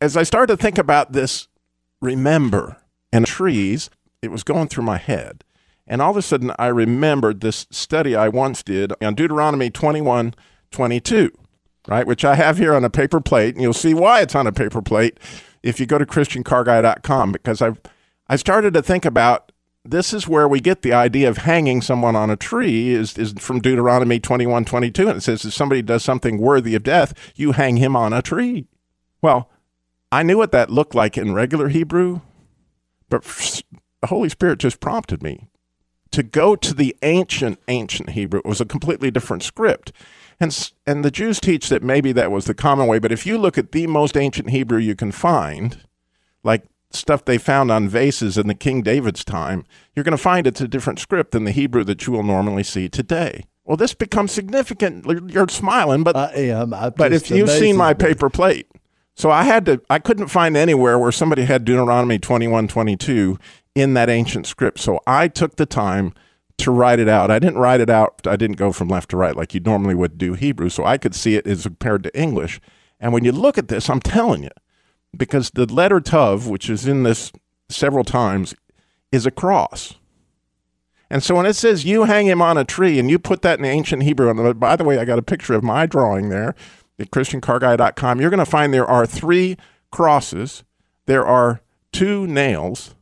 as I started to think about this, remember, and trees, it was going through my head. And all of a sudden, I remembered this study I once did on Deuteronomy 21 22, right? Which I have here on a paper plate. And you'll see why it's on a paper plate if you go to ChristianCarGuy.com, because I've, I started to think about this is where we get the idea of hanging someone on a tree is, is from Deuteronomy 21 22. And it says, if somebody does something worthy of death, you hang him on a tree. Well, I knew what that looked like in regular Hebrew, but the Holy Spirit just prompted me to go to the ancient, ancient Hebrew. It was a completely different script. And, and the Jews teach that maybe that was the common way, but if you look at the most ancient Hebrew you can find, like stuff they found on vases in the King David's time, you're going to find it's a different script than the Hebrew that you will normally see today. Well, this becomes significant. You're smiling, but I am. But if you've seen my paper plate, so I had to. I couldn't find anywhere where somebody had Deuteronomy 21, 22 in that ancient script. So I took the time to write it out. I didn't write it out. I didn't go from left to right like you normally would do Hebrew. So I could see it as compared to English. And when you look at this, I'm telling you, because the letter Tav, which is in this several times, is a cross. And so when it says you hang him on a tree and you put that in ancient Hebrew, and by the way, I got a picture of my drawing there at ChristianCarGuy.com, you're going to find there are three crosses, there are two nails,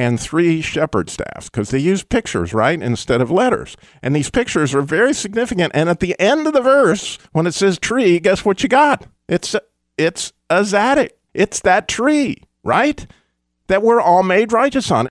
and three shepherd staffs because they use pictures, right, instead of letters. And these pictures are very significant. And at the end of the verse, when it says tree, guess what you got? It's it's a Zadok. It's that tree, right? That we're all made righteous on.